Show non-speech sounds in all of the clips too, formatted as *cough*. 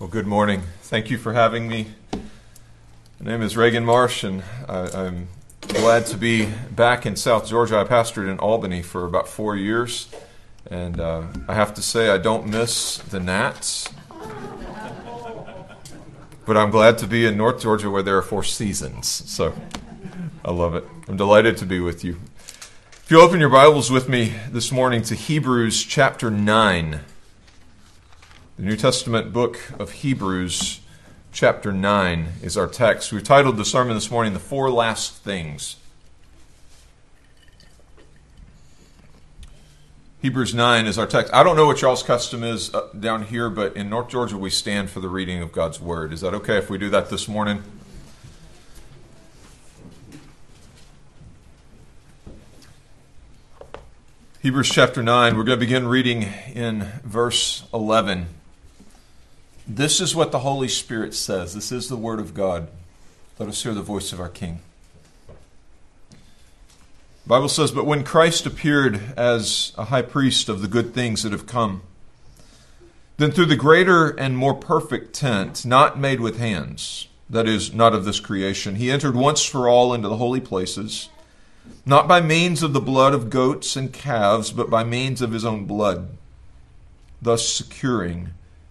Well, good morning. Thank you for having me. My name is Reagan Marsh, and I, am glad to be back in South Georgia. I pastored in Albany for about four years, and uh, I have to say I don't miss the Gnats. But I'm glad to be in North Georgia where there are four seasons. So I love it. I'm delighted to be with you. If you open your Bibles with me this morning to Hebrews chapter 9. The New Testament book of Hebrews, chapter 9, is our text. We've titled the sermon this morning, The Four Last Things. Hebrews 9 is our text. I don't know what y'all's custom is uh, down here, but in North Georgia, we stand for the reading of God's Word. Is that okay if we do that this morning? Hebrews chapter 9, we're going to begin reading in verse 11. This is what the Holy Spirit says. This is the Word of God. Let us hear the voice of our King. The Bible says, But when Christ appeared as a high priest of the good things that have come, then through the greater and more perfect tent, not made with hands, that is, not of this creation, he entered once for all into the holy places, not by means of the blood of goats and calves, but by means of his own blood, thus securing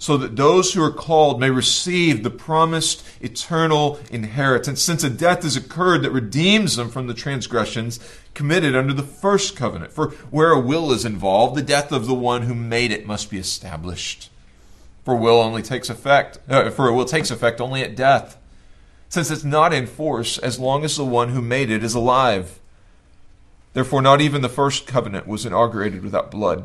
so that those who are called may receive the promised eternal inheritance, since a death has occurred that redeems them from the transgressions committed under the first covenant. For where a will is involved, the death of the one who made it must be established. For will only takes effect, uh, for a will takes effect only at death, since it's not in force as long as the one who made it is alive. Therefore, not even the first covenant was inaugurated without blood.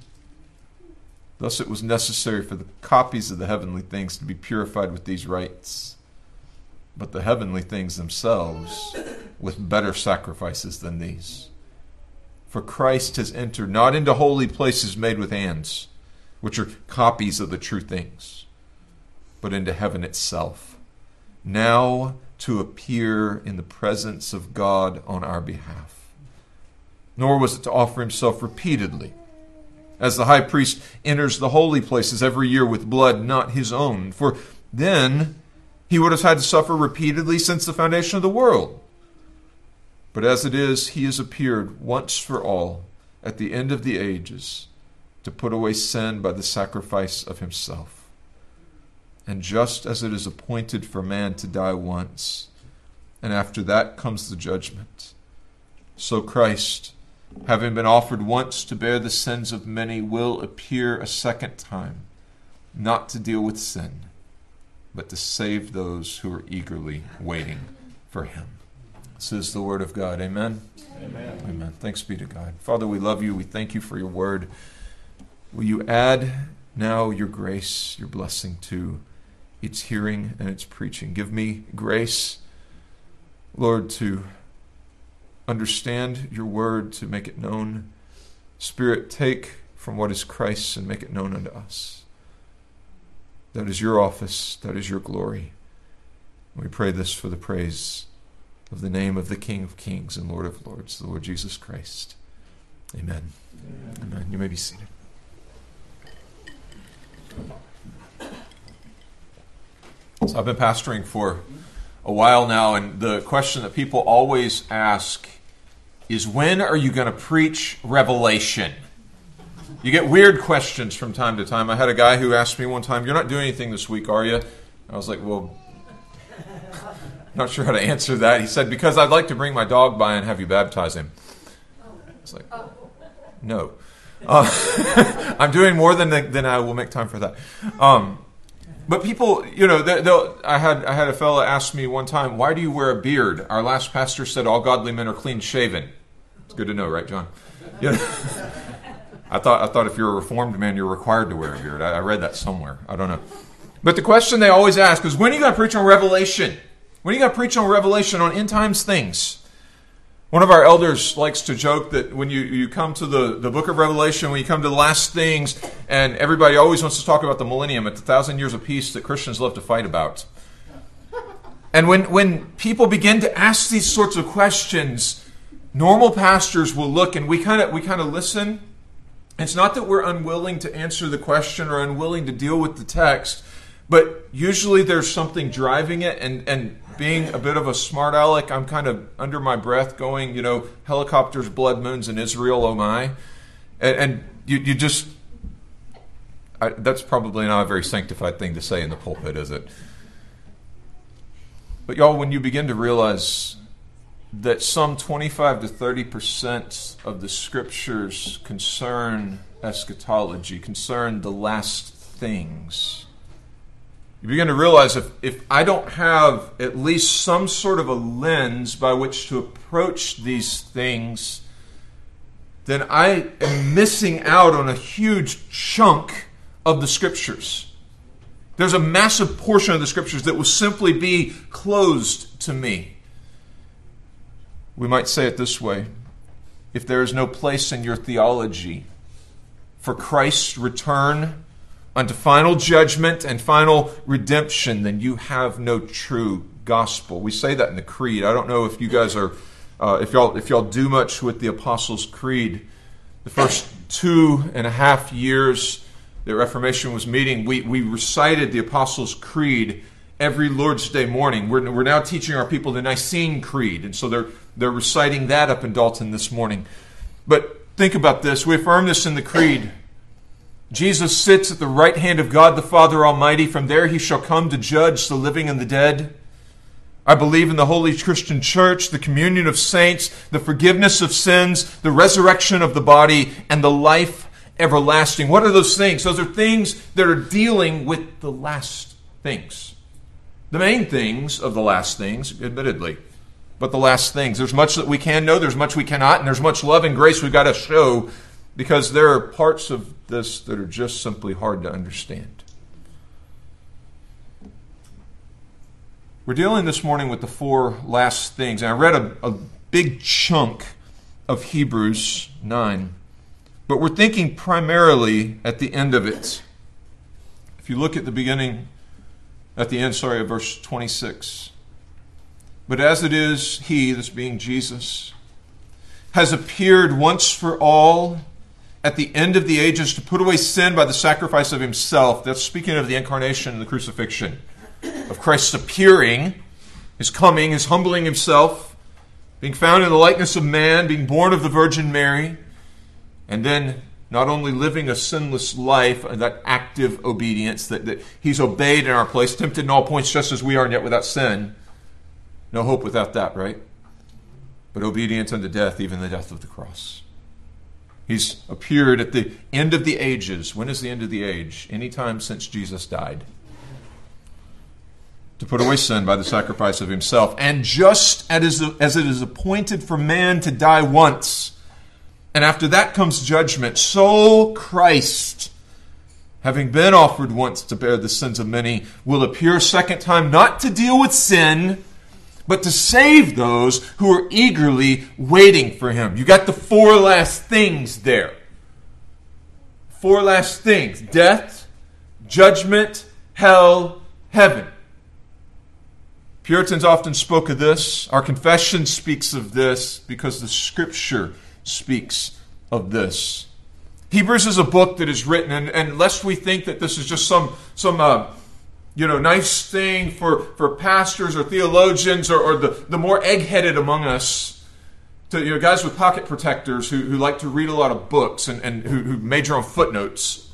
Thus it was necessary for the copies of the heavenly things to be purified with these rites, but the heavenly things themselves with better sacrifices than these. For Christ has entered not into holy places made with hands, which are copies of the true things, but into heaven itself, now to appear in the presence of God on our behalf. Nor was it to offer himself repeatedly as the high priest enters the holy places every year with blood not his own. For then he would have had to suffer repeatedly since the foundation of the world. But as it is, he has appeared once for all at the end of the ages to put away sin by the sacrifice of himself. And just as it is appointed for man to die once, and after that comes the judgment, so Christ having been offered once to bear the sins of many, will appear a second time, not to deal with sin, but to save those who are eagerly waiting for him. This is the word of God. Amen. Amen. Amen. Thanks be to God. Father, we love you. We thank you for your word. Will you add now your grace, your blessing to its hearing and its preaching? Give me grace, Lord, to understand your word, to make it known. Spirit, take from what is Christ's and make it known unto us. That is your office, that is your glory. We pray this for the praise of the name of the King of Kings and Lord of Lords, the Lord Jesus Christ. Amen. Amen. Amen. You may be seated. So I've been pastoring for a while now, and the question that people always ask is when are you going to preach Revelation? You get weird questions from time to time. I had a guy who asked me one time, You're not doing anything this week, are you? I was like, Well, *laughs* Not sure how to answer that. He said, Because I'd like to bring my dog by and have you baptize him. It's like, no. Uh, *laughs* I'm doing more than, than I will make time for that. Um, but people, you know, they'll, I had I had a fellow ask me one time, "Why do you wear a beard?" Our last pastor said, "All godly men are clean shaven." It's good to know, right, John? Yeah. *laughs* I thought I thought if you're a reformed man, you're required to wear a beard. I, I read that somewhere. I don't know. But the question they always ask is, "When are you going to preach on Revelation? When are you going to preach on Revelation on end times things?" One of our elders likes to joke that when you, you come to the, the book of Revelation, when you come to the last things, and everybody always wants to talk about the millennium, at the thousand years of peace that Christians love to fight about. And when, when people begin to ask these sorts of questions, normal pastors will look and we kind of we kind of listen. It's not that we're unwilling to answer the question or unwilling to deal with the text, but usually there's something driving it and, and being a bit of a smart aleck, I'm kind of under my breath going, you know, helicopters, blood moons in Israel, oh my. And, and you, you just, I, that's probably not a very sanctified thing to say in the pulpit, is it? But y'all, when you begin to realize that some 25 to 30 percent of the scriptures concern eschatology, concern the last things you begin to realize if, if I don't have at least some sort of a lens by which to approach these things, then I am missing out on a huge chunk of the scriptures. There's a massive portion of the scriptures that will simply be closed to me. We might say it this way if there is no place in your theology for Christ's return unto final judgment and final redemption, then you have no true gospel. We say that in the creed. I don't know if you guys are, uh, if y'all if y'all do much with the Apostles' Creed. The first two and a half years the Reformation was meeting, we we recited the Apostles' Creed every Lord's Day morning. We're, we're now teaching our people the Nicene Creed, and so they're they're reciting that up in Dalton this morning. But think about this: we affirm this in the Creed. Jesus sits at the right hand of God the Father Almighty. From there he shall come to judge the living and the dead. I believe in the Holy Christian Church, the communion of saints, the forgiveness of sins, the resurrection of the body, and the life everlasting. What are those things? Those are things that are dealing with the last things. The main things of the last things, admittedly, but the last things. There's much that we can know, there's much we cannot, and there's much love and grace we've got to show because there are parts of this that are just simply hard to understand. We're dealing this morning with the four last things. And I read a, a big chunk of Hebrews 9, but we're thinking primarily at the end of it. If you look at the beginning, at the end, sorry, of verse 26. But as it is, he, this being Jesus, has appeared once for all at the end of the ages to put away sin by the sacrifice of himself. That's speaking of the incarnation and the crucifixion, of Christ's appearing, his coming, his humbling himself, being found in the likeness of man, being born of the Virgin Mary, and then not only living a sinless life, that active obedience, that, that he's obeyed in our place, tempted in all points just as we are, and yet without sin. No hope without that, right? But obedience unto death, even the death of the cross. He's appeared at the end of the ages. When is the end of the age? Anytime since Jesus died. To put away sin by the sacrifice of himself. And just as it is appointed for man to die once, and after that comes judgment, so Christ, having been offered once to bear the sins of many, will appear a second time, not to deal with sin but to save those who are eagerly waiting for him. You got the four last things there. Four last things death, judgment, hell, heaven. Puritans often spoke of this. Our confession speaks of this because the scripture speaks of this. Hebrews is a book that is written, and, and lest we think that this is just some, some uh, you know, nice thing for, for pastors or theologians or, or the, the more egg headed among us, to you know, guys with pocket protectors who, who like to read a lot of books and, and who, who major on footnotes.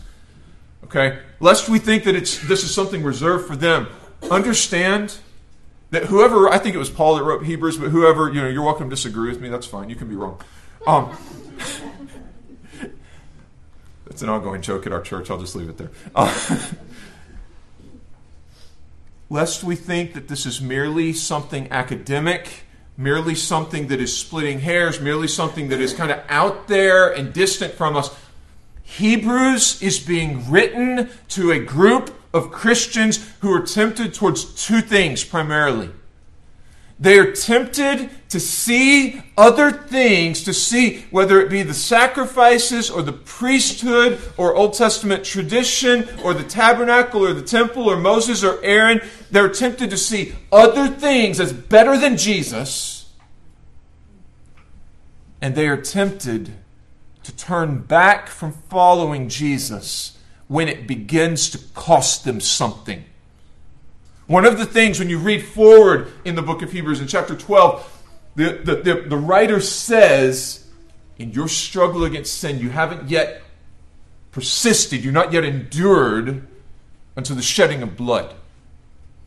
Okay? Lest we think that it's this is something reserved for them. Understand that whoever I think it was Paul that wrote Hebrews, but whoever you know, you're welcome to disagree with me. That's fine. You can be wrong. Um, *laughs* it's an ongoing joke at our church. I'll just leave it there. Uh, *laughs* lest we think that this is merely something academic, merely something that is splitting hairs, merely something that is kind of out there and distant from us. Hebrews is being written to a group of Christians who are tempted towards two things primarily. They are tempted to see other things, to see whether it be the sacrifices or the priesthood or Old Testament tradition or the tabernacle or the temple or Moses or Aaron. They're tempted to see other things as better than Jesus. And they are tempted to turn back from following Jesus when it begins to cost them something. One of the things when you read forward in the book of Hebrews in chapter 12, the, the, the, the writer says, in your struggle against sin, you haven't yet persisted, you're not yet endured until the shedding of blood.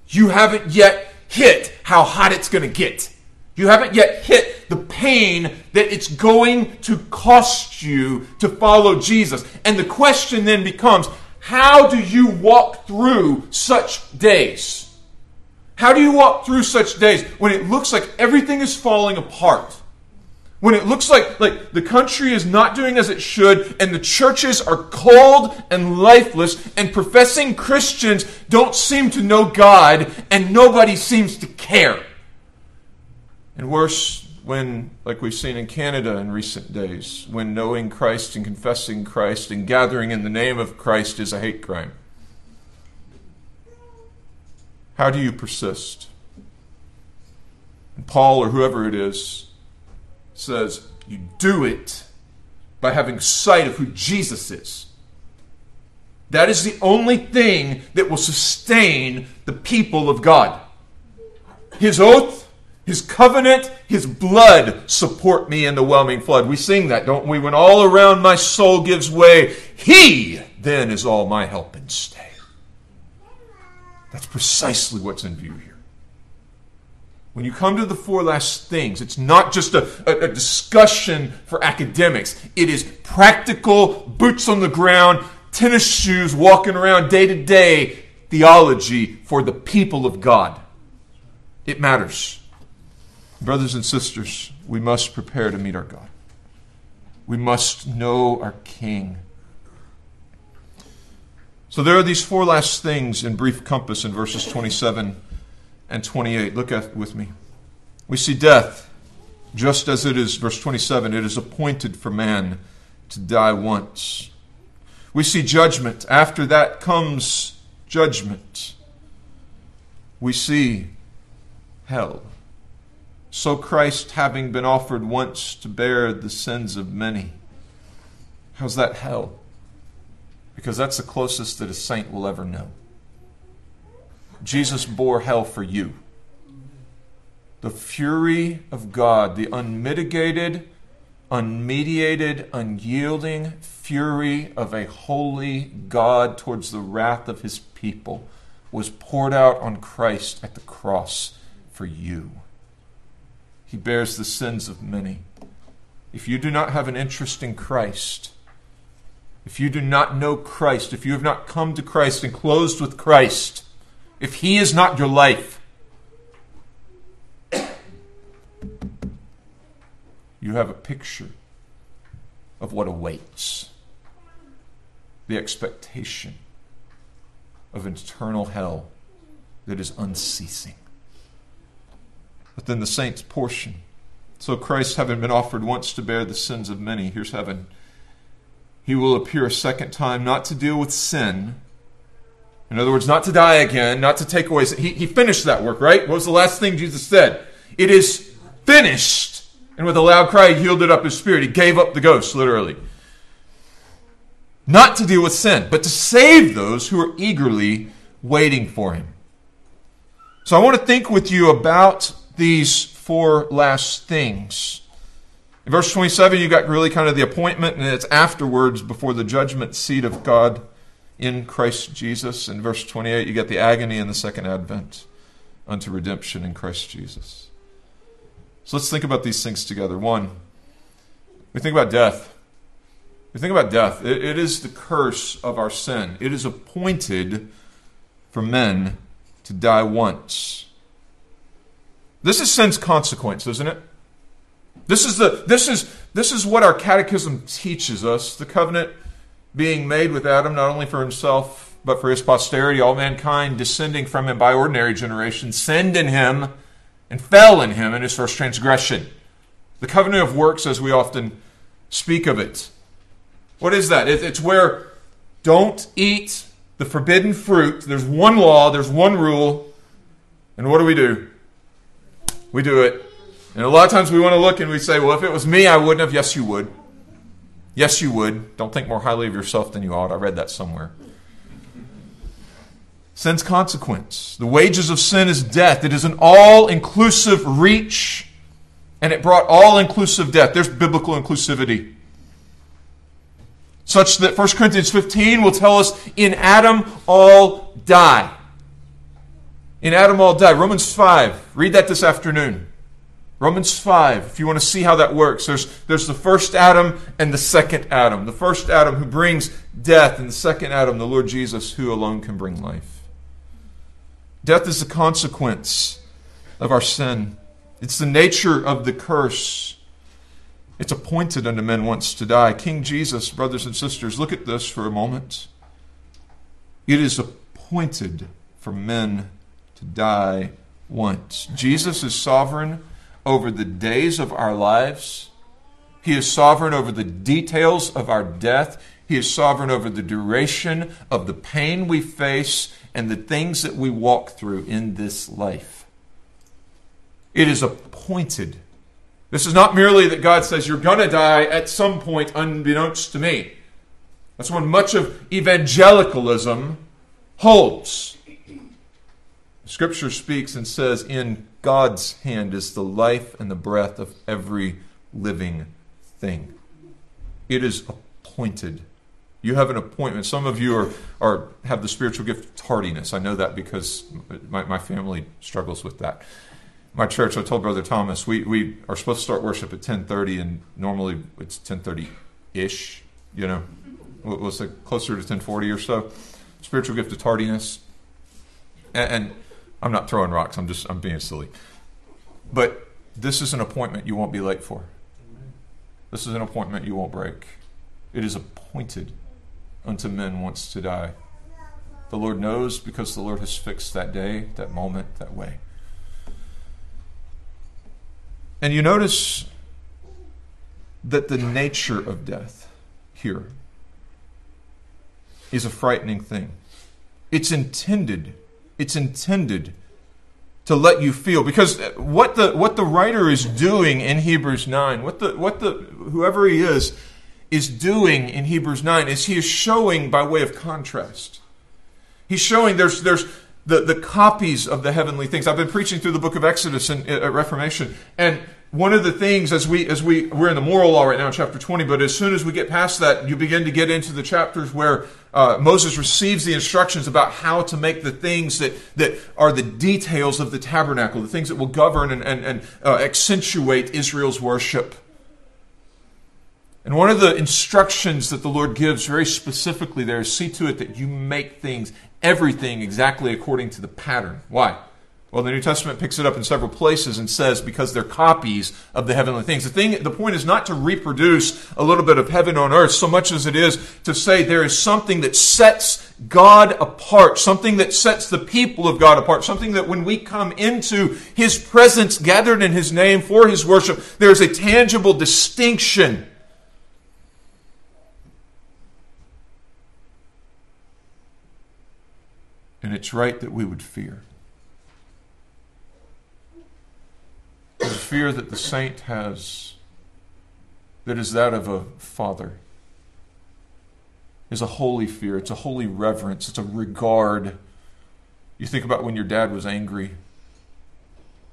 You haven't yet hit how hot it's going to get. You haven't yet hit the pain that it's going to cost you to follow Jesus. And the question then becomes how do you walk through such days? How do you walk through such days when it looks like everything is falling apart? When it looks like, like the country is not doing as it should, and the churches are cold and lifeless, and professing Christians don't seem to know God, and nobody seems to care. And worse, when, like we've seen in Canada in recent days, when knowing Christ and confessing Christ and gathering in the name of Christ is a hate crime. How do you persist? And Paul, or whoever it is, says, You do it by having sight of who Jesus is. That is the only thing that will sustain the people of God. His oath, His covenant, His blood support me in the whelming flood. We sing that, don't we? When all around my soul gives way, He then is all my help and stay. That's precisely what's in view here. When you come to the four last things, it's not just a, a, a, discussion for academics. It is practical, boots on the ground, tennis shoes, walking around day to day theology for the people of God. It matters. Brothers and sisters, we must prepare to meet our God. We must know our King. So there are these four last things in brief compass in verses 27 and 28. Look at with me. We see death, just as it is, verse 27, it is appointed for man to die once. We see judgment. After that comes judgment. We see hell. So Christ, having been offered once to bear the sins of many, how's that hell? Because that's the closest that a saint will ever know. Jesus bore hell for you. The fury of God, the unmitigated, unmediated, unyielding fury of a holy God towards the wrath of his people, was poured out on Christ at the cross for you. He bears the sins of many. If you do not have an interest in Christ, if you do not know Christ, if you have not come to Christ and closed with Christ, if He is not your life, you have a picture of what awaits the expectation of eternal hell that is unceasing. But then the saints' portion. So Christ, having been offered once to bear the sins of many, here's heaven he will appear a second time, not to deal with sin. In other words, not to die again, not to take away sin. He, he finished that work, right? What was the last thing Jesus said? It is finished. And with a loud cry, he yielded up his spirit. He gave up the ghost, literally. Not to deal with sin, but to save those who are eagerly waiting for him. So I want to think with you about these four last things. In verse 27, you got really kind of the appointment, and it's afterwards before the judgment seat of God in Christ Jesus. In verse 28, you get the agony in the second advent. unto redemption in Christ Jesus. So let's think about these things together. One, we think about death. We think about death. it, it is the curse of our sin. It is appointed for men to die once. This is sin's consequence, isn't it? This is the this is this is what our catechism teaches us. The covenant being made with Adam not only for himself but for his posterity, all mankind descending from him by ordinary generation, sinned in him and fell in him in his first transgression. The covenant of works, as we often speak of it. What is that? It's where don't eat the forbidden fruit. There's one law, there's one rule. And what do we do? We do it. And a lot of times we want to look and we say, well, if it was me, I wouldn't have. Yes, you would. Yes, you would. Don't think more highly of yourself than you ought. I read that somewhere. Sin's consequence. The wages of sin is death. It is an all inclusive reach, and it brought all inclusive death. There's biblical inclusivity such that 1 Corinthians 15 will tell us in Adam all die. In Adam all die. Romans 5, read that this afternoon. Romans 5, if you want to see how that works, there's, there's the first Adam and the second Adam. The first Adam who brings death, and the second Adam, the Lord Jesus, who alone can bring life. Death is the consequence of our sin, it's the nature of the curse. It's appointed unto men once to die. King Jesus, brothers and sisters, look at this for a moment. It is appointed for men to die once. Jesus is sovereign over the days of our lives. He is sovereign over the details of our death. He is sovereign over the duration of the pain we face and the things that we walk through in this life. It is appointed this is not merely that God says you're going to die at some point unbeknownst to me. That's when much of evangelicalism holds. Scripture speaks and says, In God's hand is the life and the breath of every living thing. It is appointed. You have an appointment. Some of you are, are have the spiritual gift of tardiness. I know that because my, my family struggles with that my church, I told Brother Thomas, we, we are supposed to start worship at 10.30, and normally it's 10.30-ish, you know. What was it, closer to 10.40 or so? Spiritual gift of tardiness. And, and I'm not throwing rocks, I'm just, I'm being silly. But this is an appointment you won't be late for. This is an appointment you won't break. It is appointed unto men once to die. The Lord knows because the Lord has fixed that day, that moment, that way. And you notice that the nature of death here is a frightening thing. It's intended, it's intended to let you feel because what the what the writer is doing in Hebrews 9, what the what the whoever he is is doing in Hebrews 9 is he is showing by way of contrast. He's showing there's there's the, the copies of the heavenly things. I've been preaching through the book of Exodus and, at Reformation, and one of the things as we as we we're in the moral law right now, chapter twenty, but as soon as we get past that, you begin to get into the chapters where uh, Moses receives the instructions about how to make the things that that are the details of the tabernacle, the things that will govern and and, and uh, accentuate Israel's worship. And one of the instructions that the Lord gives very specifically there is see to it that you make things everything exactly according to the pattern. Why? Well, the New Testament picks it up in several places and says because they're copies of the heavenly things. The thing, the point is not to reproduce a little bit of heaven on earth so much as it is to say there is something that sets God apart, something that sets the people of God apart, something that when we come into His presence gathered in His name for His worship, there is a tangible distinction And it's right that we would fear. The fear that the saint has, that is that of a father, is a holy fear. It's a holy reverence. It's a regard. You think about when your dad was angry,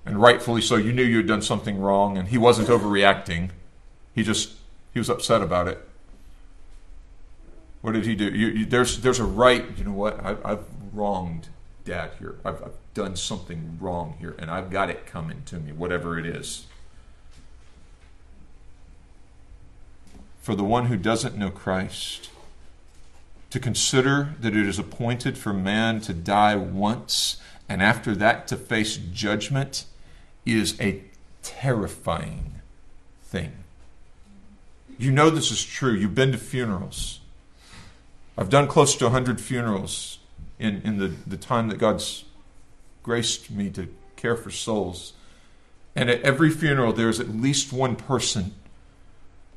and rightfully so, you knew you had done something wrong, and he wasn't overreacting. He just, he was upset about it. What did he do? You, you, there's, there's a right, you know what? I, I've wronged dad here. I've, I've done something wrong here, and I've got it coming to me, whatever it is. For the one who doesn't know Christ, to consider that it is appointed for man to die once and after that to face judgment is a terrifying thing. You know this is true. You've been to funerals. I've done close to 100 funerals in, in the, the time that God's graced me to care for souls. And at every funeral, there's at least one person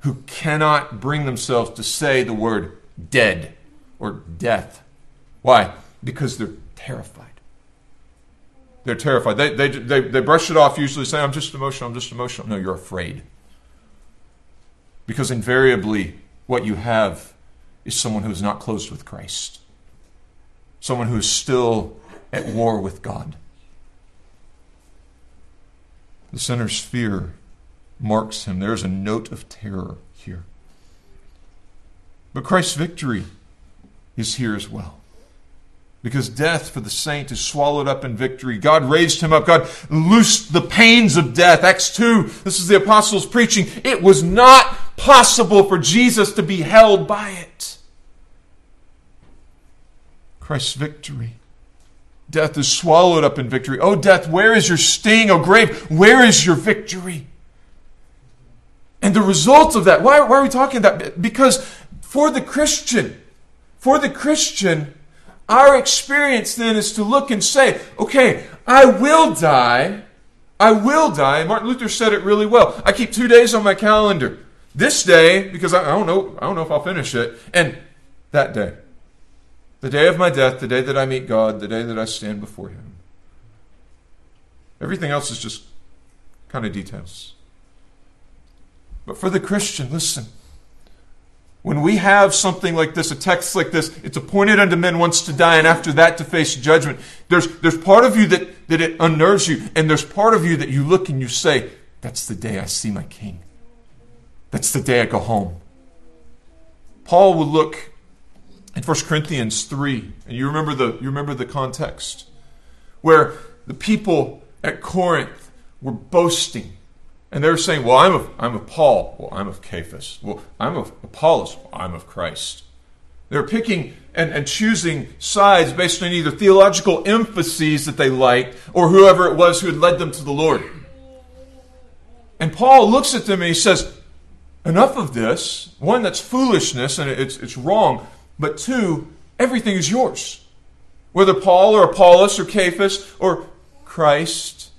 who cannot bring themselves to say the word dead or death. Why? Because they're terrified. They're terrified. They, they, they, they brush it off, usually saying, I'm just emotional, I'm just emotional. No, you're afraid. Because invariably, what you have is someone who is not closed with Christ, someone who is still at war with God. The sinner's fear marks him. There's a note of terror here. But Christ's victory is here as well. Because death for the saint is swallowed up in victory. God raised him up. God loosed the pains of death. Acts 2, this is the apostles preaching. It was not possible for Jesus to be held by it. Christ's victory. Death is swallowed up in victory. Oh, death, where is your sting? Oh, grave, where is your victory? And the result of that, why, why are we talking that? Because for the Christian, for the Christian, our experience then is to look and say, okay, I will die. I will die. Martin Luther said it really well. I keep two days on my calendar. This day, because I, I don't know, I don't know if I'll finish it, and that day. The day of my death, the day that I meet God, the day that I stand before Him. Everything else is just kind of details. But for the Christian, listen. When we have something like this, a text like this, it's appointed unto men once to die and after that to face judgment. There's, there's part of you that, that it unnerves you, and there's part of you that you look and you say, That's the day I see my king. That's the day I go home. Paul would look in 1 Corinthians 3, and you remember the, you remember the context, where the people at Corinth were boasting and they were saying, well, I'm of, I'm of Paul. Well, I'm of Cephas. Well, I'm of Apollos. Well, I'm of Christ. They're picking and, and choosing sides based on either theological emphases that they liked or whoever it was who had led them to the Lord. And Paul looks at them and he says, enough of this. One, that's foolishness and it's, it's wrong. But two, everything is yours. Whether Paul or Apollos or Cephas or Christ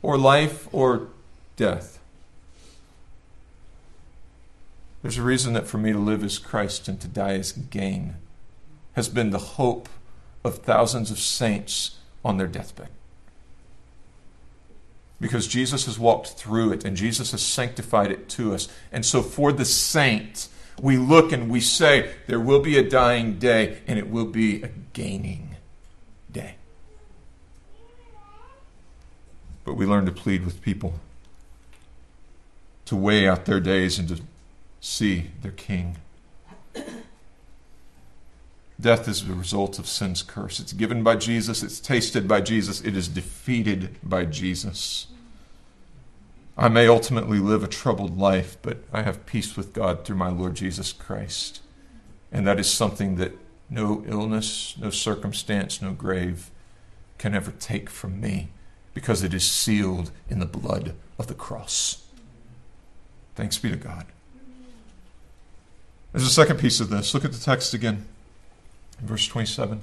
or life or death. There's a reason that for me to live is Christ and to die is gain, has been the hope of thousands of saints on their deathbed. Because Jesus has walked through it and Jesus has sanctified it to us. And so for the saint, we look and we say, there will be a dying day and it will be a gaining day. But we learn to plead with people to weigh out their days and to see their king. *clears throat* Death is the result of sin's curse. It's given by Jesus, it's tasted by Jesus, it is defeated by Jesus. I may ultimately live a troubled life, but I have peace with God through my Lord Jesus Christ. And that is something that no illness, no circumstance, no grave can ever take from me because it is sealed in the blood of the cross. Thanks be to God. There's a second piece of this. Look at the text again, verse 27.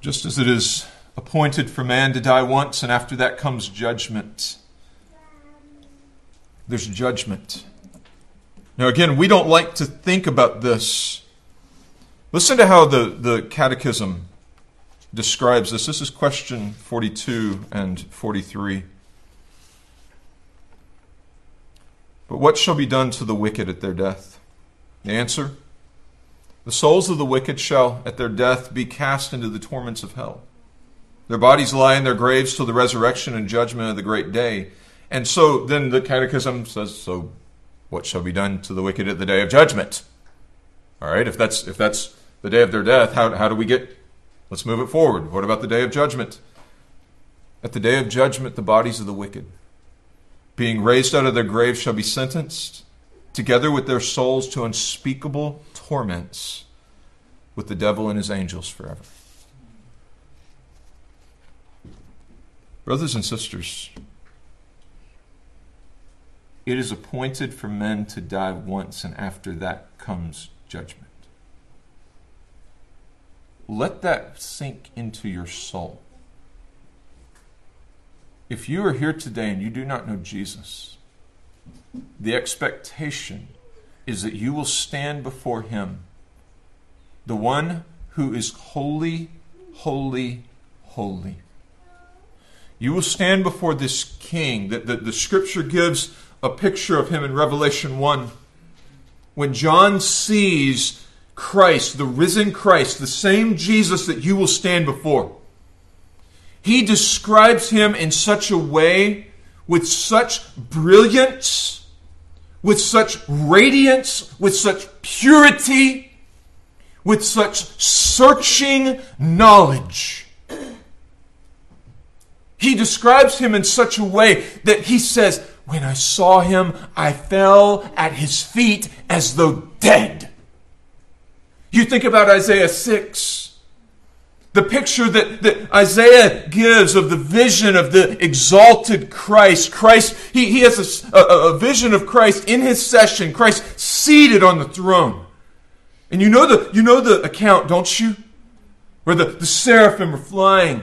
Just as it is appointed for man to die once, and after that comes judgment. There's judgment. Now, again, we don't like to think about this. Listen to how the, the Catechism describes this. This is question 42 and 43. But what shall be done to the wicked at their death? The answer The souls of the wicked shall at their death be cast into the torments of hell. Their bodies lie in their graves till the resurrection and judgment of the great day. And so then the catechism says, so what shall be done to the wicked at the day of judgment? All right, if that's if that's the day of their death. How, how do we get? Let's move it forward. What about the day of judgment? At the day of judgment, the bodies of the wicked, being raised out of their graves, shall be sentenced, together with their souls, to unspeakable torments with the devil and his angels forever. Brothers and sisters, it is appointed for men to die once, and after that comes judgment. Let that sink into your soul. If you are here today and you do not know Jesus, the expectation is that you will stand before Him, the one who is holy, holy, holy. You will stand before this King that the, the Scripture gives a picture of him in Revelation 1. When John sees Christ, the risen Christ, the same Jesus that you will stand before, he describes him in such a way, with such brilliance, with such radiance, with such purity, with such searching knowledge. He describes him in such a way that he says, When I saw him, I fell at his feet as though dead. You think about Isaiah 6 the picture that, that Isaiah gives of the vision of the exalted Christ. Christ, he, he has a, a, a vision of Christ in his session, Christ seated on the throne. And you know the, you know the account, don't you? Where the, the seraphim are flying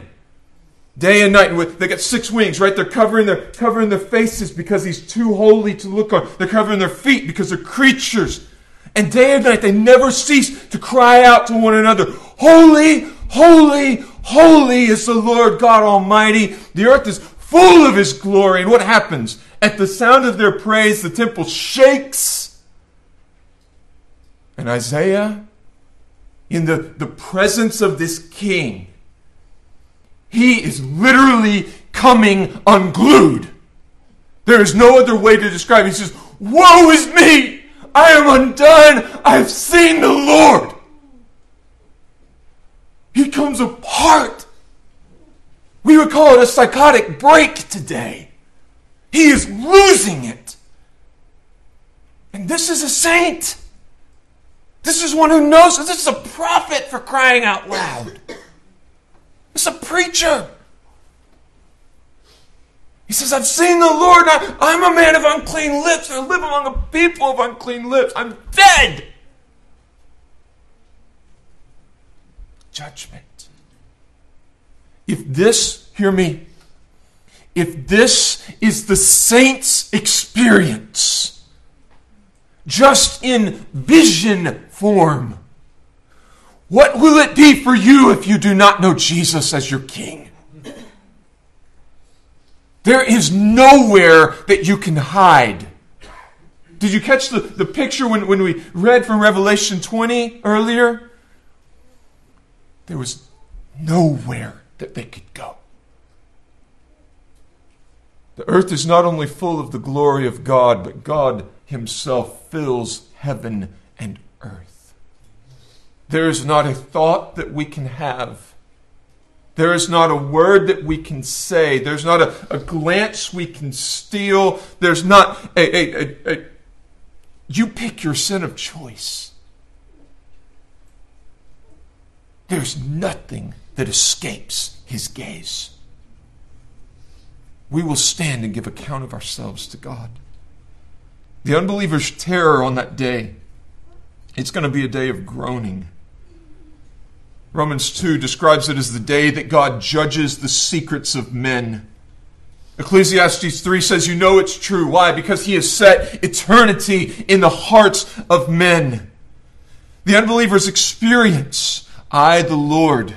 day and night. And with, they got six wings, right? They're covering their, covering their faces because he's too holy to look on. They're covering their feet because they're creatures. And day and night, they never cease to cry out to one another, Holy, Holy, holy is the Lord God Almighty. The earth is full of His glory. And what happens? At the sound of their praise, the temple shakes. And Isaiah, in the, the presence of this king, he is literally coming unglued. There is no other way to describe it. He says, Woe is me! I am undone! I have seen the Lord! He comes apart. We would call it a psychotic break today. He is losing it. And this is a saint. This is one who knows. This is a prophet for crying out loud. Is a preacher. He says, I've seen the Lord. I, am a man of unclean lips. I live among a people of unclean lips. I'm dead. judgment. If this, hear me, if this is the saint's experience, just in vision form, what will it be for you if you do not know Jesus as your King? There is nowhere that you can hide. Did you catch the, the picture when, when we read from Revelation 20 earlier? There was nowhere that they could go. The earth is not only full of the glory of God, but God Himself fills heaven. There is not a thought that we can have. There is not a word that we can say. There's not a, a glance we can steal. There's not a, a, a, a you pick your sin of choice. There's nothing that escapes his gaze. We will stand and give account of ourselves to God. The unbeliever's terror on that day, it's going to be a day of groaning. Romans 2 describes it as the day that God judges the secrets of men. Ecclesiastes 3 says, You know it's true. Why? Because he has set eternity in the hearts of men. The unbeliever's experience I, the Lord,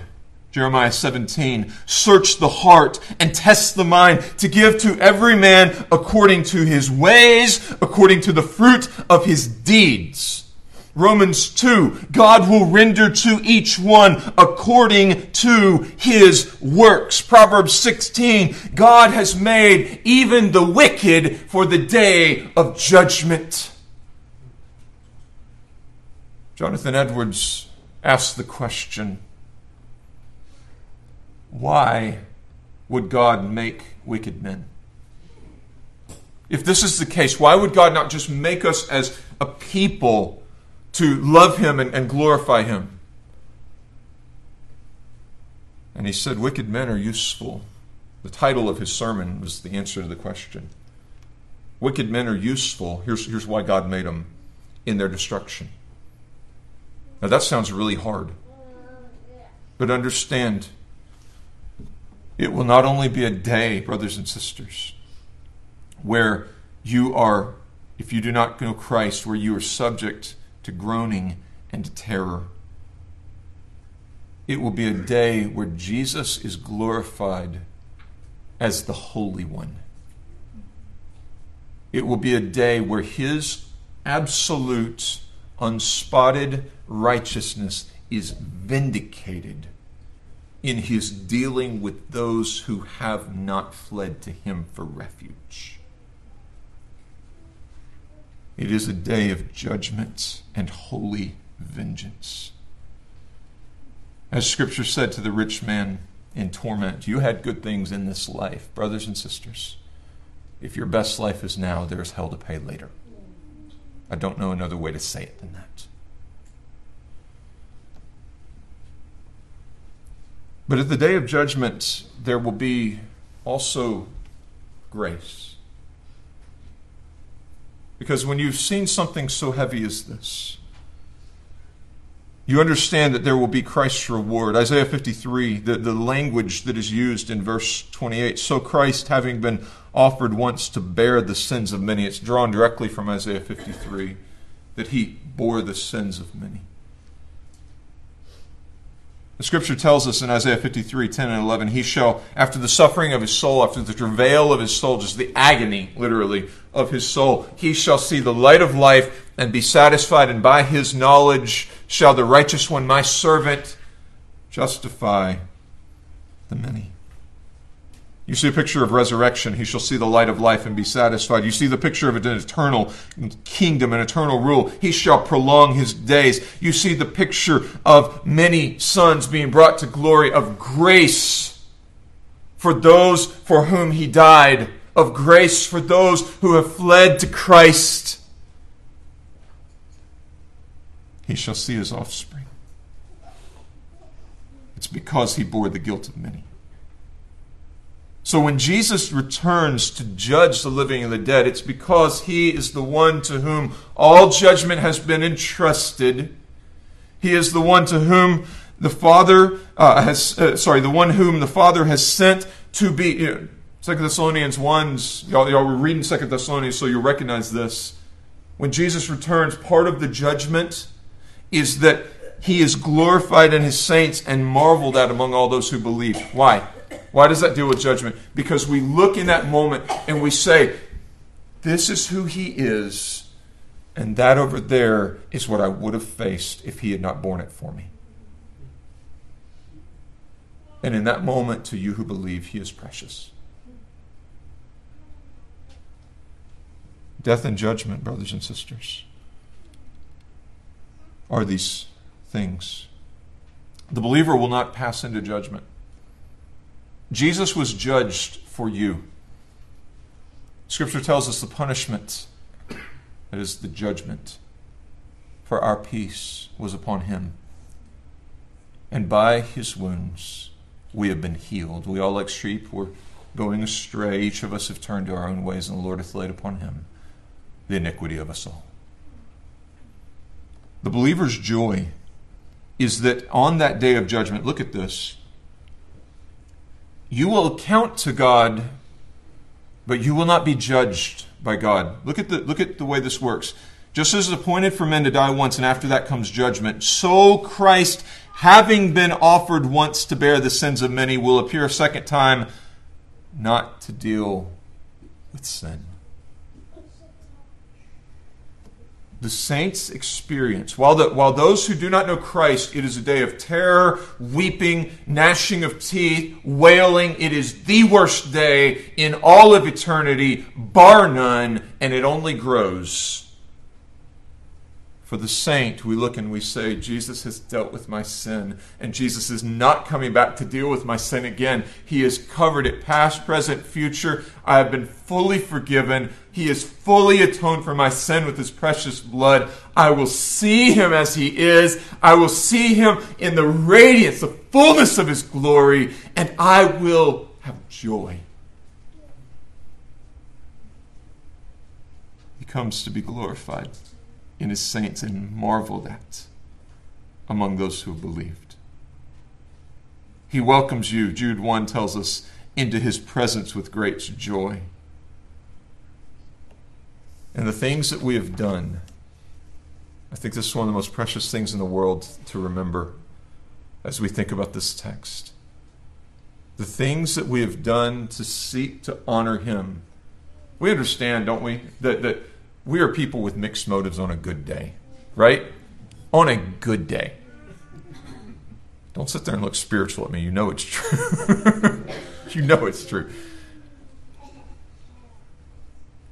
Jeremiah 17, search the heart and test the mind to give to every man according to his ways, according to the fruit of his deeds. Romans 2, God will render to each one according to his works. Proverbs 16, God has made even the wicked for the day of judgment. Jonathan Edwards ask the question why would God make wicked men? If this is the case, why would God not just make us as a people to love Him and, and glorify Him? And he said, Wicked men are useful. The title of his sermon was the answer to the question. Wicked men are useful. Here's, here's why God made them in their destruction. Now, that sounds really hard. But understand, it will not only be a day, brothers and sisters, where you are, if you do not know Christ, where you are subject to groaning and terror. It will be a day where Jesus is glorified as the Holy One. It will be a day where His absolute, unspotted righteousness is vindicated in His dealing with those who have not fled to Him for refuge. It is a day of judgment and holy vengeance. As Scripture said to the rich man in torment, you had good things in this life, brothers and sisters. If your best life is now, there is hell to pay later. I don't know another way to say it than that. But at the day of judgment, there will be also grace. Because when you've seen something so heavy as this, you understand that there will be Christ's reward. Isaiah 53, the, the language that is used in verse 28. So Christ, having been offered once to bear the sins of many, it's drawn directly from Isaiah 53, that he bore the sins of many. The scripture tells us in Isaiah 53, 10 and 11, he shall, after the suffering of his soul, after the travail of his soul, just the agony, literally, of his soul, he shall see the light of life and be satisfied, and by his knowledge shall the righteous one, my servant, justify the many. You see a picture of resurrection. He shall see the light of life and be satisfied. You see the picture of an eternal kingdom, an eternal rule. He shall prolong his days. You see the picture of many sons being brought to glory, of grace for those for whom he died, of grace for those who have fled to Christ. He shall see his offspring. It's because he bore the guilt of many. So when Jesus returns to judge the living and the dead, it's because he is the one to whom all judgment has been entrusted. He is the one to whom the Father uh, has, uh, sorry, the one whom the Father has sent to be. You know, Second Thessalonians 1, y'all, y'all were reading Second Thessalonians, so you'll recognize this. When Jesus returns, part of the judgment is that he is glorified in his saints and marveled at among all those who believe. Why? Why does that deal with judgment? Because we look in that moment and we say, This is who he is, and that over there is what I would have faced if he had not borne it for me. And in that moment, to you who believe, he is precious. Death and judgment, brothers and sisters, are these things. The believer will not pass into judgment. Jesus was judged for you. Scripture tells us the punishment, that is the judgment, for our peace was upon him. And by his wounds we have been healed. We all, like sheep, were going astray. Each of us have turned to our own ways, and the Lord hath laid upon him the iniquity of us all. The believer's joy is that on that day of judgment, look at this, you will account to God, but you will not be judged by God. Look at the, look at the way this works. Just as it is appointed for men to die once, and after that comes judgment, so Christ, having been offered once to bear the sins of many, will appear a second time, not to deal with sin. The saints experience. While, the, while those who do not know Christ, it is a day of terror, weeping, gnashing of teeth, wailing. It is the worst day in all of eternity, bar none, and it only grows For the saint, we look and we say, Jesus has dealt with my sin, and Jesus is not coming back to deal with my sin again. He has covered it, past, present, future. I have been fully forgiven. He has fully atoned for my sin with his precious blood. I will see him as he is. I will see him in the radiance, the fullness of his glory, and I will have joy. He comes to be glorified in his saints and marveled at among those who believed. He welcomes you, Jude 1 tells us, into his presence with great joy. And the things that we have done, I think this is one of the most precious things in the world to remember as we think about this text. The things that we have done to seek to honor him. We understand, don't we, that, that we are people with mixed motives on a good day, right? On a good day. Don't sit there and look spiritual at me. You know it's true. *laughs* you know it's true.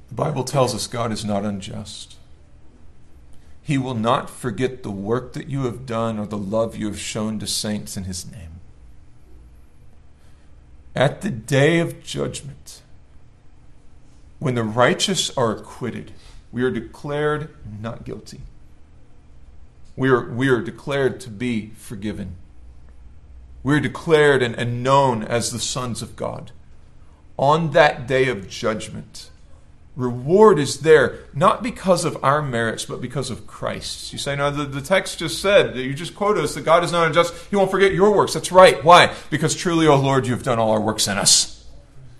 The Bible tells us God is not unjust. He will not forget the work that you have done or the love you have shown to saints in His name. At the day of judgment, when the righteous are acquitted, we are declared not guilty. We are, we are declared to be forgiven. We are declared and, and known as the sons of God. On that day of judgment, reward is there not because of our merits, but because of Christ. You say, no, the, the text just said, you just quoted us that God is not unjust. He won't forget your works. That's right. Why? Because truly, O Lord, you have done all our works in us.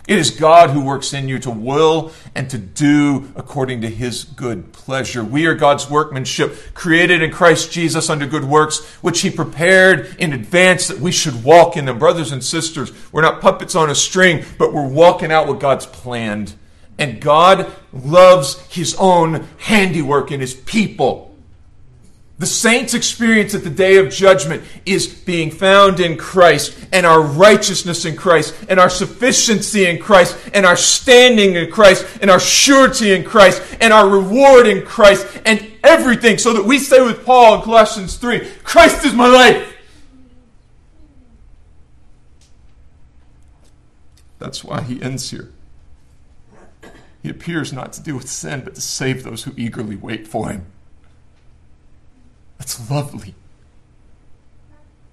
It is God who works in you to will and to do according to his good pleasure. We are God's workmanship, created in Christ Jesus unto good works, which he prepared in advance that we should walk in them. Brothers and sisters, we're not puppets on a string, but we're walking out what God's planned. And God loves his own handiwork in his people. The saints' experience at the day of judgment is being found in Christ and our righteousness in Christ and our sufficiency in Christ and our standing in Christ and our surety in Christ and our reward in Christ and everything so that we say with Paul in Colossians 3 Christ is my life. That's why he ends here. He appears not to deal with sin, but to save those who eagerly wait for him. That's lovely.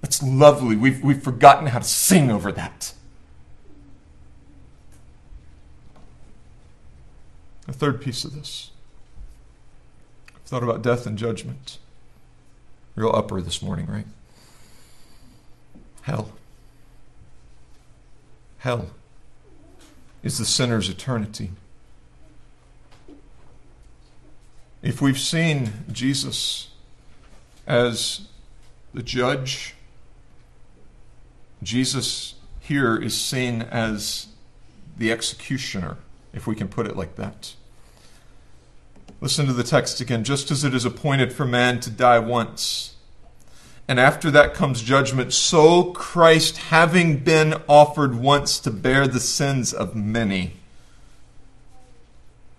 That's lovely. We've, we've forgotten how to sing over that. A third piece of this. I've thought about death and judgment. Real upper this morning, right? Hell. Hell is the sinner's eternity. If we've seen Jesus as the judge. Jesus here is seen as the executioner, if we can put it like that. Listen to the text again. Just as it is appointed for man to die once, and after that comes judgment, so Christ, having been offered once to bear the sins of many,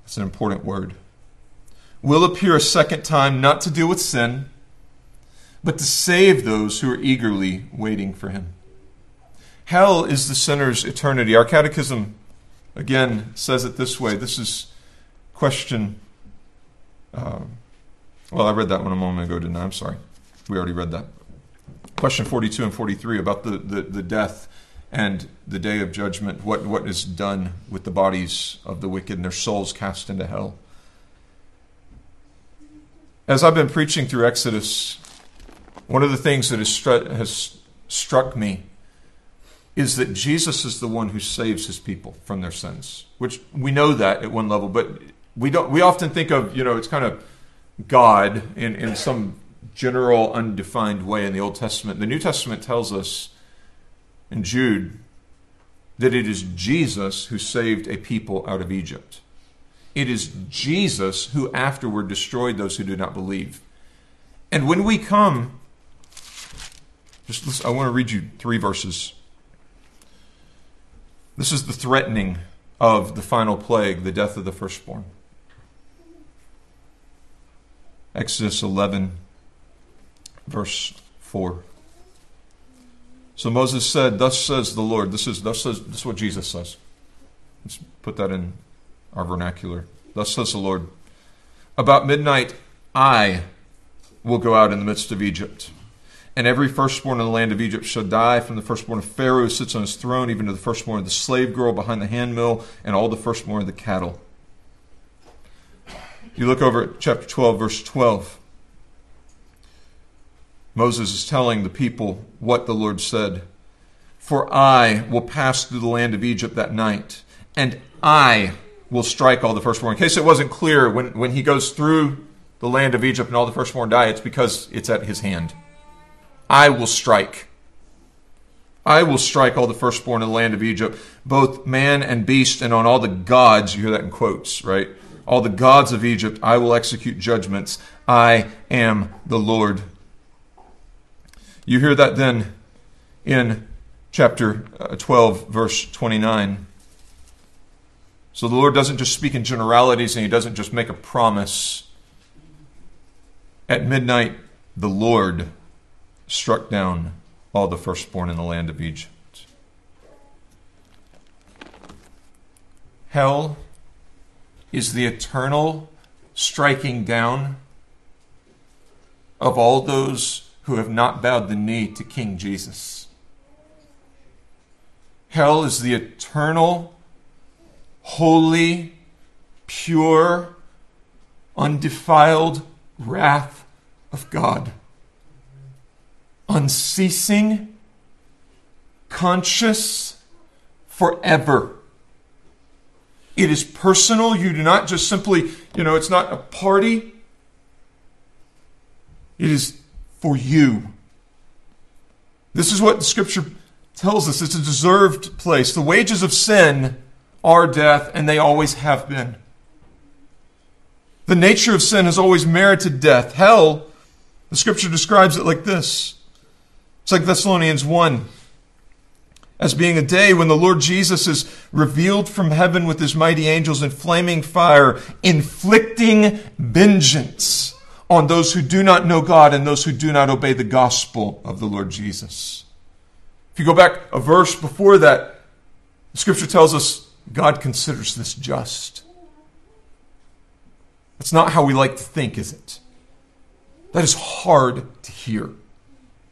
that's an important word, will appear a second time not to deal with sin but to save those who are eagerly waiting for him. Hell is the sinner's eternity. Our catechism, again, says it this way. This is question. Uh, well, I read that one a moment ago, didn't I? I'm sorry. We already read that. Question 42 and 43 about the, the, the death and the day of judgment. What, what is done with the bodies of the wicked and their souls cast into hell? As I've been preaching through Exodus, one of the things that has, stru- has struck me is that Jesus is the one who saves his people from their sins, which we know that at one level, but we don't. We often think of you know it's kind of God in in some general undefined way in the Old Testament. The New Testament tells us in Jude that it is Jesus who saved a people out of Egypt. It is Jesus who afterward destroyed those who do not believe. And when we come just listen, I want to read you three verses. This is the threatening of the final plague, the death of the firstborn. Exodus 11, verse 4. So Moses said, Thus says the Lord. This is, thus says, this is what Jesus says. Let's put that in our vernacular. Thus says the Lord. About midnight, I will go out in the midst of Egypt. And every firstborn in the land of Egypt shall die, from the firstborn of Pharaoh who sits on his throne, even to the firstborn of the slave girl behind the handmill, and all the firstborn of the cattle. You look over at chapter 12, verse 12. Moses is telling the people what the Lord said. For I will pass through the land of Egypt that night, and I will strike all the firstborn. In case it wasn't clear, when, when he goes through the land of Egypt and all the firstborn die, it's because it's at his hand. I will strike. I will strike all the firstborn in the land of Egypt, both man and beast, and on all the gods. You hear that in quotes, right? All the gods of Egypt, I will execute judgments. I am the Lord. You hear that then in chapter uh, 12, verse 29. So the Lord doesn't just speak in generalities and He doesn't just make a promise. At midnight, the Lord struck down all the firstborn in the land of Egypt. Hell is the eternal striking down of all those who have not bowed the knee to King Jesus. Hell is the eternal, holy, pure, undefiled wrath of God unceasing, conscious, forever. It is personal. You do not just simply, you know, it's not a party. It is for you. This is what the scripture tells us. It's a deserved place. The wages of sin are death, and they always have been. The nature of sin has always merited death. Hell, the scripture describes it like this Second Thessalonians 1 as being a day when the Lord Jesus is revealed from heaven with his mighty angels in flaming fire, inflicting vengeance on those who do not know God and those who do not obey the gospel of the Lord Jesus. If you go back a verse before that, scripture tells us God considers this just. That's not how we like to think, is it? That is hard to hear.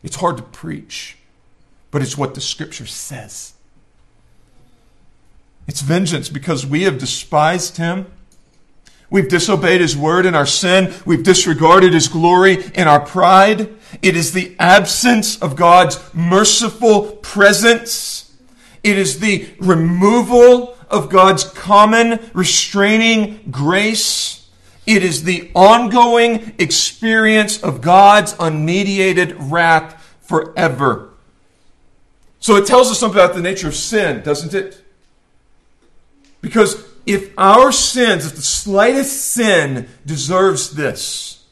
It's hard to preach, but it's what the scripture says. It's vengeance because we have despised him. We've disobeyed his word in our sin. We've disregarded his glory in our pride. It is the absence of God's merciful presence. It is the removal of God's common restraining grace. It is the ongoing experience of God's unmediated wrath forever. So it tells us something about the nature of sin, doesn't it? Because if our sins, if the slightest sin deserves this,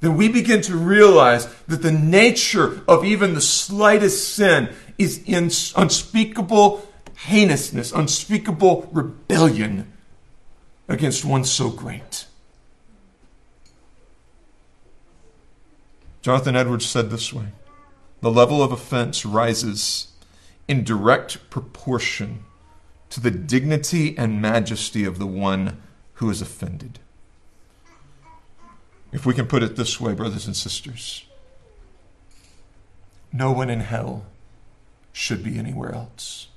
then we begin to realize that the nature of even the slightest sin is in unspeakable heinousness, unspeakable rebellion against one so great. Jonathan Edwards said this way The level of offense rises in direct proportion to the dignity and majesty of the one who is offended. If we can put it this way, brothers and sisters, no one in hell should be anywhere else.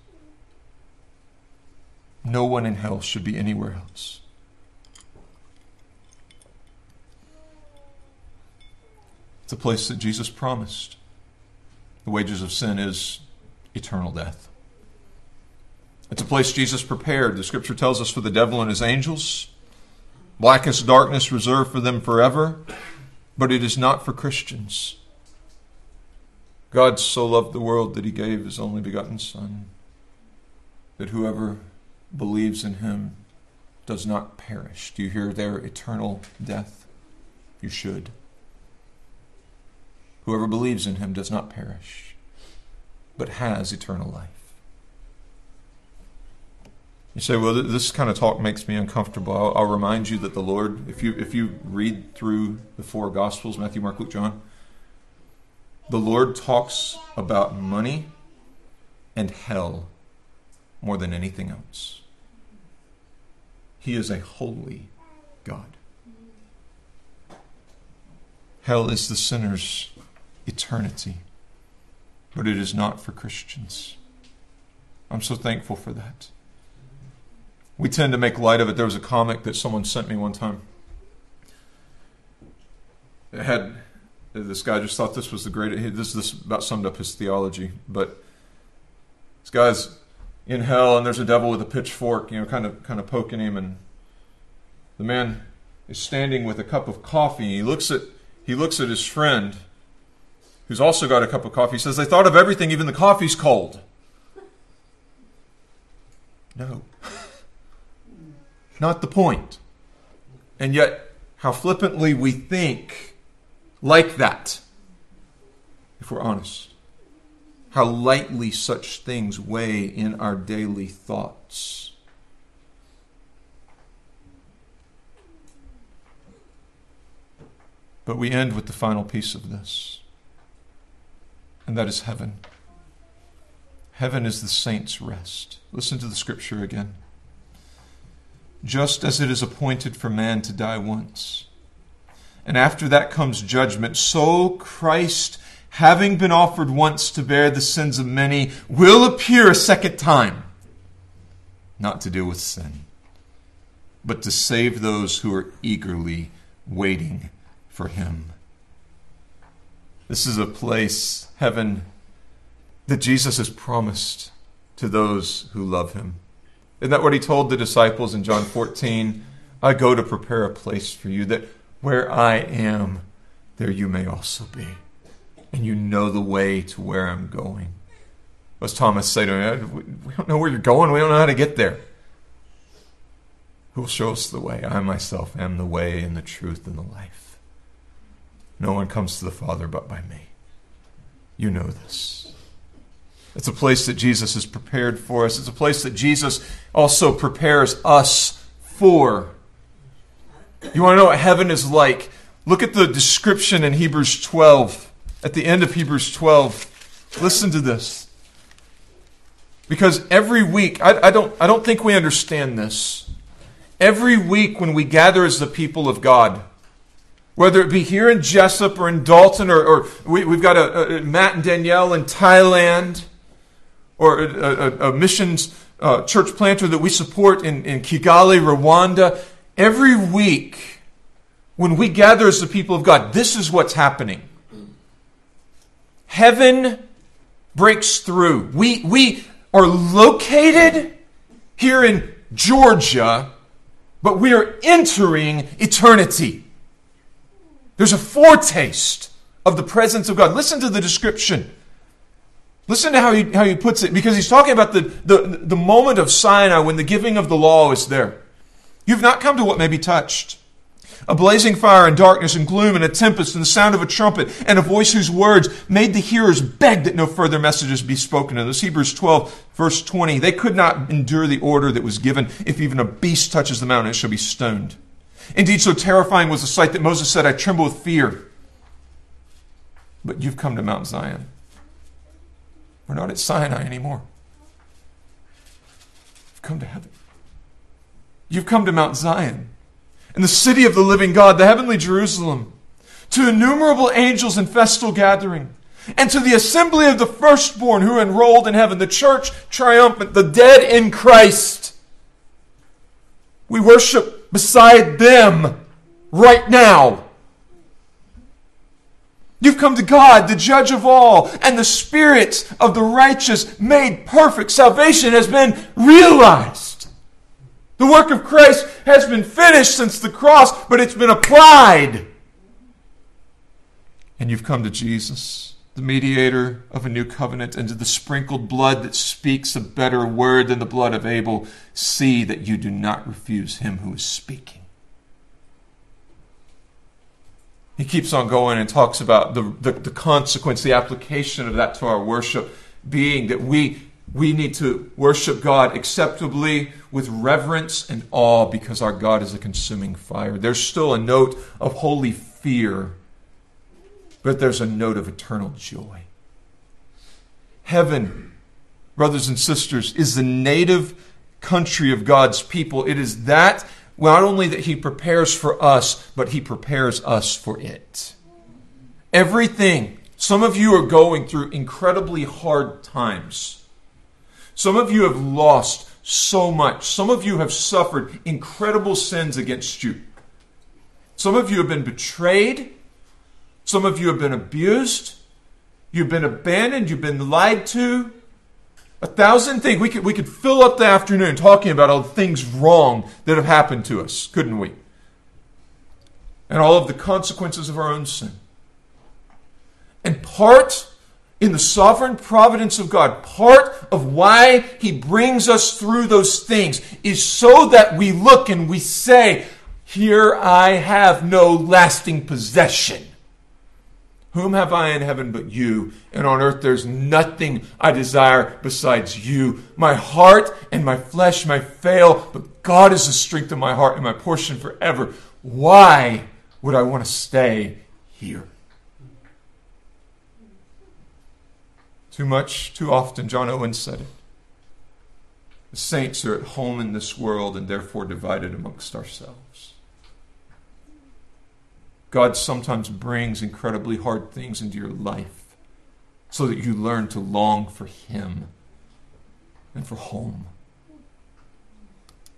No one in hell should be anywhere else. It's a place that Jesus promised. The wages of sin is eternal death. It's a place Jesus prepared. The scripture tells us for the devil and his angels. Blackest darkness reserved for them forever, but it is not for Christians. God so loved the world that he gave his only begotten Son, that whoever believes in him does not perish. Do you hear their eternal death? You should. Whoever believes in him does not perish, but has eternal life. You say, well, this kind of talk makes me uncomfortable. I'll, I'll, remind you that the Lord, if you if you read through the four Gospels, Matthew, Mark, Luke, John, the Lord talks about money and hell more than anything else. He is a holy God. Hell is the sinner's eternity, but it is not for Christians. I'm so thankful for that. We tend to make light of it. There was a comic that someone sent me one time. It had this guy just thought this was the greatest. This this about summed up his theology. But this guy's in hell, and there's a devil with a pitchfork, you know, kind of kind of poking him, and the man is standing with a cup of coffee. He looks at he looks at his friend, who's also got a cup of coffee. Says, "They thought of everything, even the coffee's cold." No, *laughs* not the point. And yet, how flippantly we think like that, if we're honest how lightly such things weigh in our daily thoughts. But we end with the final piece of this, and that is heaven. Heaven is the saints' rest. Listen to the scripture again. Just as it is appointed for man to die once, and after that comes judgment, so Christ having been offered once to bear the sins of many, will appear a second time, not to deal with sin, but to save those who are eagerly waiting for him. This is a place, heaven, that Jesus has promised to those who love him. Isn't that what he told the disciples in John 14? I go to prepare a place for you, that where I am, there you may also be and you know the way to where I'm going. What's Thomas say to me? We don't know where you're going. We don't know how to get there. Who will show us the way? I myself am the way and the truth and the life. No one comes to the Father but by me. You know this. It's a place that Jesus has prepared for us. It's a place that Jesus also prepares us for. You want to know what heaven is like? Look at the description in Hebrews 12 at the end of Hebrews 12. Listen to this. Because every week, I, I, don't, I don't think we understand this. Every week when we gather as the people of God, whether it be here in Jesup or in Dalton, or, or we, have got a, a, Matt and Danielle in Thailand, or a, a missions uh, church planter that we support in, in Kigali, Rwanda, every week when we gather as the people of God, this is what's happening heaven breaks through. We, we are located here in Georgia, but we are entering eternity. There's a foretaste of the presence of God. Listen to the description. Listen to how he, how he puts it, because he's talking about the, the, the moment of Sinai when the giving of the law is there. You've not come to what may be touched a blazing fire and darkness and gloom and a tempest and the sound of a trumpet and a voice whose words made the hearers beg that no further messages be spoken. In this Hebrews 12 verse 20, they could not endure the order that was given. If even a beast touches the mountain, it shall be stoned. Indeed, so terrifying was the sight that Moses said, I tremble with fear. But you've come to Mount Zion. We're not at Sinai anymore. You've come to heaven. You've come to Mount Zion and the city of the living God, the heavenly Jerusalem, to innumerable angels in festal gathering, and to the assembly of the firstborn who are enrolled in heaven, the church triumphant, the dead in Christ. We worship beside them right now. You've come to God, the judge of all, and the spirit of the righteous made perfect. Salvation has been realized. The work of Christ has been finished since the cross, but it's been applied. And you've come to Jesus, the mediator of a new covenant, and to the sprinkled blood that speaks a better word than the blood of Abel. See that you do not refuse him who is speaking. He keeps on going and talks about the, the, the consequence, the application of that to our worship being that we we need to worship God acceptably with reverence and awe because our God is a consuming fire. There's still a note of holy fear, but there's a note of eternal joy. Heaven, brothers and sisters, is the native country of God's people. It is that not only that He prepares for us, but He prepares us for it. Everything. Some of you are going through incredibly hard times. Some of you have lost so much. Some of you have suffered incredible sins against you. Some of you have been betrayed. Some of you have been abused. You've been abandoned. You've been lied to. A thousand things. We could, we could fill up the afternoon talking about all the things wrong that have happened to us, couldn't we? And all of the consequences of our own sin. And part in the sovereign providence of God, part of why He brings us through those things is so that we look and we say, Here I have no lasting possession. Whom have I in heaven but you? And on earth there's nothing I desire besides you. My heart and my flesh may fail, but God is the strength of my heart and my portion forever. Why would I want to stay here? Too much, too often, John Owen said it. The saints are at home in this world and therefore divided amongst ourselves. God sometimes brings incredibly hard things into your life so that you learn to long for Him and for home.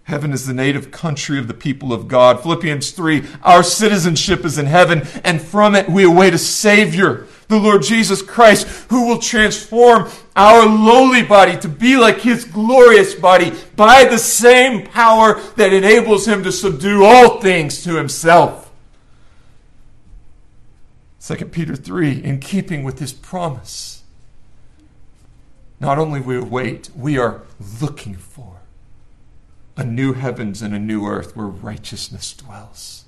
Heaven is the native country of the people of God. Philippians 3 Our citizenship is in heaven, and from it we await a Savior the Lord Jesus Christ, who will transform our lowly body to be like his glorious body by the same power that enables him to subdue all things to himself. 2 Peter 3, in keeping with his promise, not only we wait, we are looking for a new heavens and a new earth where righteousness dwells.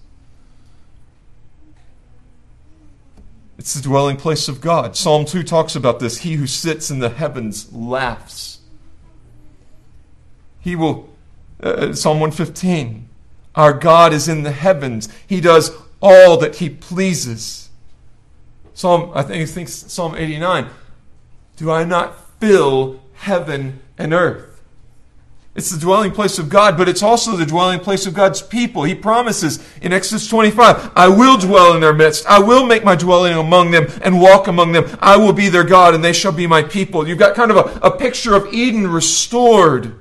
It's the dwelling place of God. Psalm 2 talks about this. He who sits in the heavens laughs. He will, uh, uh Psalm 115, our God is in the heavens. He does all that he pleases. Psalm, I think, I think Psalm 89, do I not fill heaven and earth? It's the dwelling place of God, but it's also the dwelling place of God's people. He promises in Exodus 25, I will dwell in their midst. I will make my dwelling among them and walk among them. I will be their God and they shall be my people. You've got kind of a, a picture of Eden restored.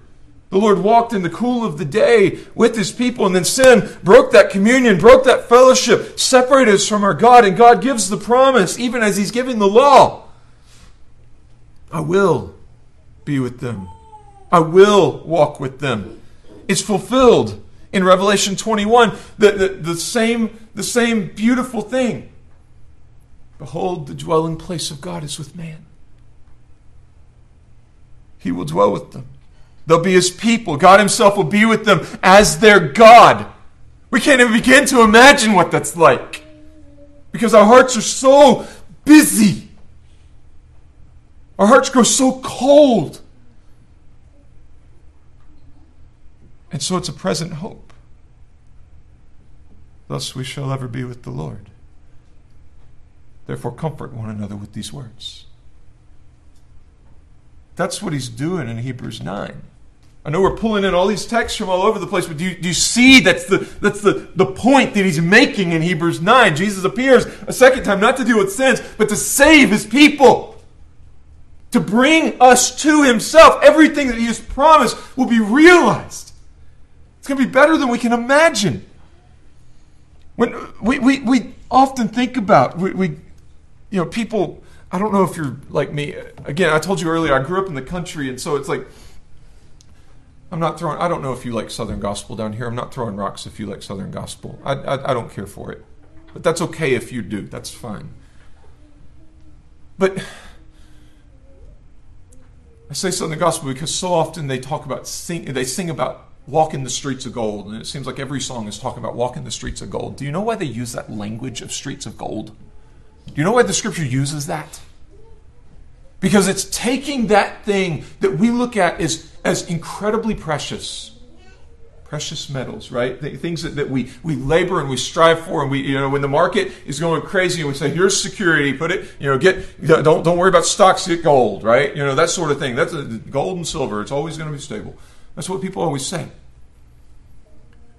The Lord walked in the cool of the day with his people, and then sin broke that communion, broke that fellowship, separated us from our God, and God gives the promise, even as he's giving the law. I will be with them I will walk with them. It's fulfilled in Revelation 21, the, the, the, same, the same beautiful thing. Behold, the dwelling place of God is with man. He will dwell with them. They'll be his people. God himself will be with them as their God. We can't even begin to imagine what that's like because our hearts are so busy. Our hearts grow so cold. And so it's a present hope. Thus we shall ever be with the Lord. Therefore, comfort one another with these words. That's what he's doing in Hebrews 9. I know we're pulling in all these texts from all over the place, but do you, do you see that's, the, that's the, the point that he's making in Hebrews 9? Jesus appears a second time not to deal with sins, but to save his people. To bring us to himself. Everything that he has promised will be realized. It's going to be better than we can imagine. When we, we, we often think about, we, we, you know, people, I don't know if you're like me. Again, I told you earlier, I grew up in the country, and so it's like, I'm not throwing, I don't know if you like Southern Gospel down here. I'm not throwing rocks if you like Southern Gospel. I, I, I don't care for it. But that's okay if you do. That's fine. But I say Southern Gospel because so often they talk about, sing, they sing about walking the streets of gold. And it seems like every song is talking about walking the streets of gold. Do you know why they use that language of streets of gold? Do you know why the scripture uses that? Because it's taking that thing that we look at as, as incredibly precious precious metals, right? Things that, that we, we labor and we strive for, and we, you know, when the market is going crazy, and we say, "Here's security, put it, you know, get don't don't worry about stocks, get gold, right? You know, that sort of thing. That's a, gold and silver. It's always going to be stable. That's what people always say.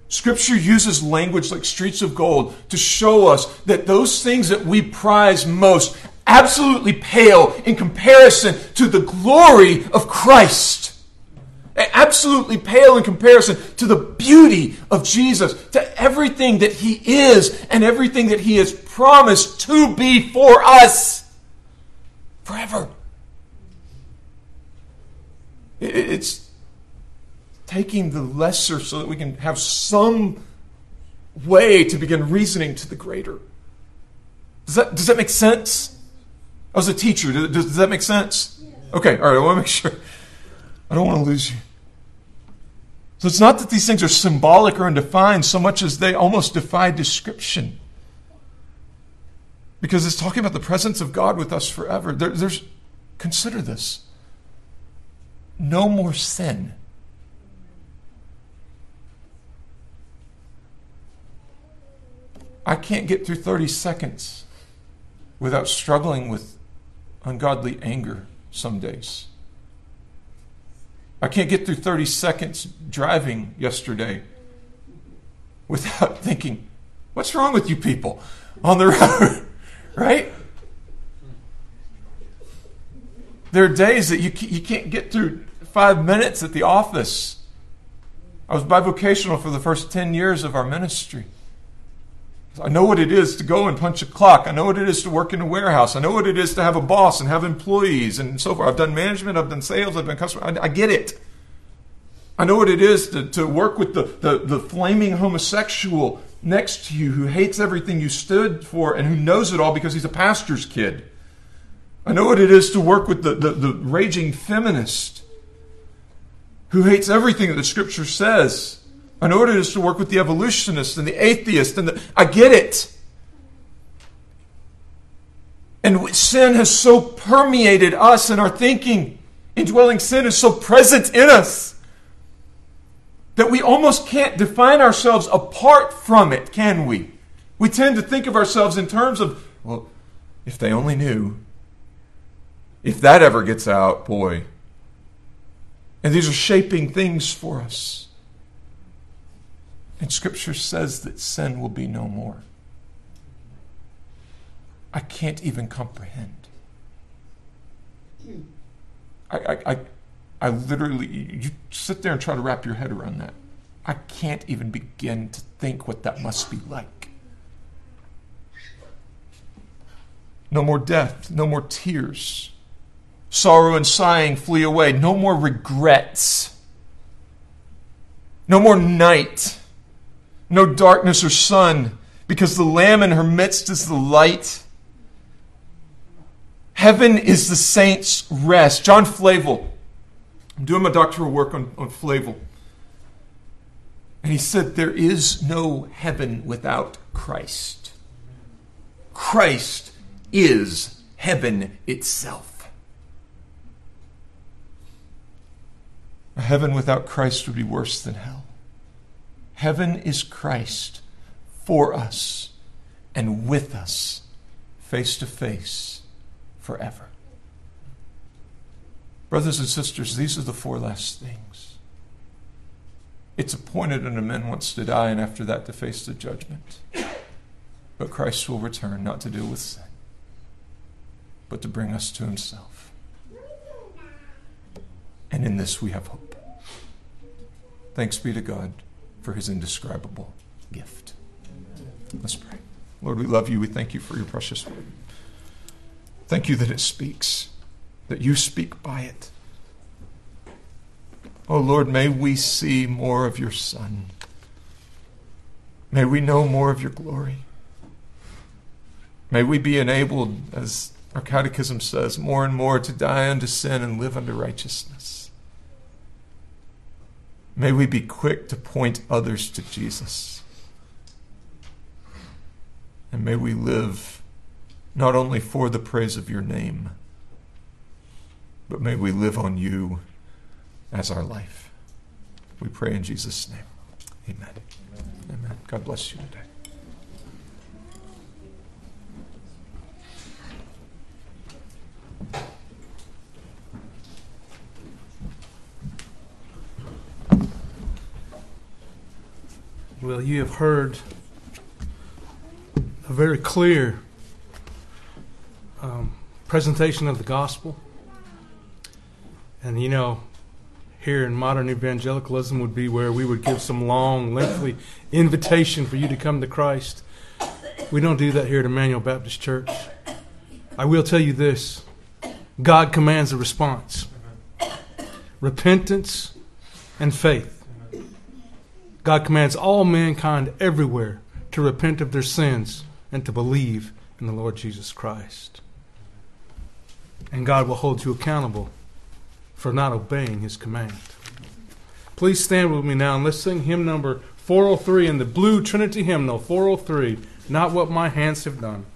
Scripture uses language like streets of gold to show us that those things that we prize most absolutely pale in comparison to the glory of Christ absolutely pale in comparison to the beauty of Jesus, to everything that He is and everything that He has promised to be for us forever. It's taking the lesser so that we can have some way to begin reasoning to the greater. Does that, does that make sense? I was a teacher. Does, does that make sense? Okay, all right, I want to make sure. I don't want to lose you. So it's not that these things are symbolic or undefined so much as they almost defy description. Because it's talking about the presence of God with us forever. There, there's consider this. No more sin. I can't get through 30 seconds without struggling with ungodly anger some days. I can't get through 30 seconds driving yesterday without *laughs* thinking, what's wrong with you people on the *laughs* road? right? There are days that you, you can't get through five minutes at the office. I was bivocational for the first 10 years of our ministry. I know what it is to go and punch a clock. I know what it is to work in a warehouse. I know what it is to have a boss and have employees and so forth. I've done management, I've done sales, I've been customer. I, I get it. I know what it is to, to work with the, the, the flaming homosexual next to you who hates everything you stood for and who knows it all because he's a pastor's kid. I know what it is to work with the, the, the raging feminist who hates everything that the scripture says I know what it is to work with the evolutionist and the atheist, and the, I get it. And sin has so permeated us and our thinking. Indwelling sin is so present in us that we almost can't define ourselves apart from it, can we? We tend to think of ourselves in terms of, well, if they only knew. If that ever gets out, boy. And these are shaping things for us. And Scripture says that sin will be no more. I can't even comprehend. I, I, I, I literally, you sit there and try to wrap your head around that. I can't even begin to think what that must be like. No more death, no more tears. Sorrow and sighing flee away. No more regrets. No more night no darkness or sun, because the Lamb in her midst is the light. Heaven is the saints' rest. John Flavel, I'm doing my doctoral work on, on Flavel. And he said, There is no heaven without Christ. Christ is heaven itself. A heaven without Christ would be worse than hell. Heaven is Christ for us and with us, face to face, forever. Brothers and sisters, these are the four last things. It's appointed unto men once to die, and after that to face the judgment. But Christ will return not to deal with sin, but to bring us to himself. And in this we have hope. Thanks be to God for his indescribable gift. Let's pray. Lord, we love you. We thank you for your precious word. Thank you that it speaks, that you speak by it. Oh Lord, may we see more of your Son. May we know more of your glory. May we be enabled, as our catechism says, more and more to die unto sin and live unto righteousness. May we be quick to point others to Jesus. And may we live not only for the praise of your name, but may we live on you as our life. We pray in Jesus' name. Amen. Amen. God bless you today. Well, you have heard a very clear um, presentation of the gospel. And you know, here in modern evangelicalism would be where we would give some long, lengthy invitation for you to come to Christ. We don't do that here at Emmanuel Baptist Church. I will tell you this God commands a response repentance and faith. God commands all mankind everywhere to repent of their sins and to believe in the Lord Jesus Christ. And God will hold you accountable for not obeying his command. Please stand with me now and let's sing hymn number 403 in the Blue Trinity Hymnal 403 Not What My Hands Have Done.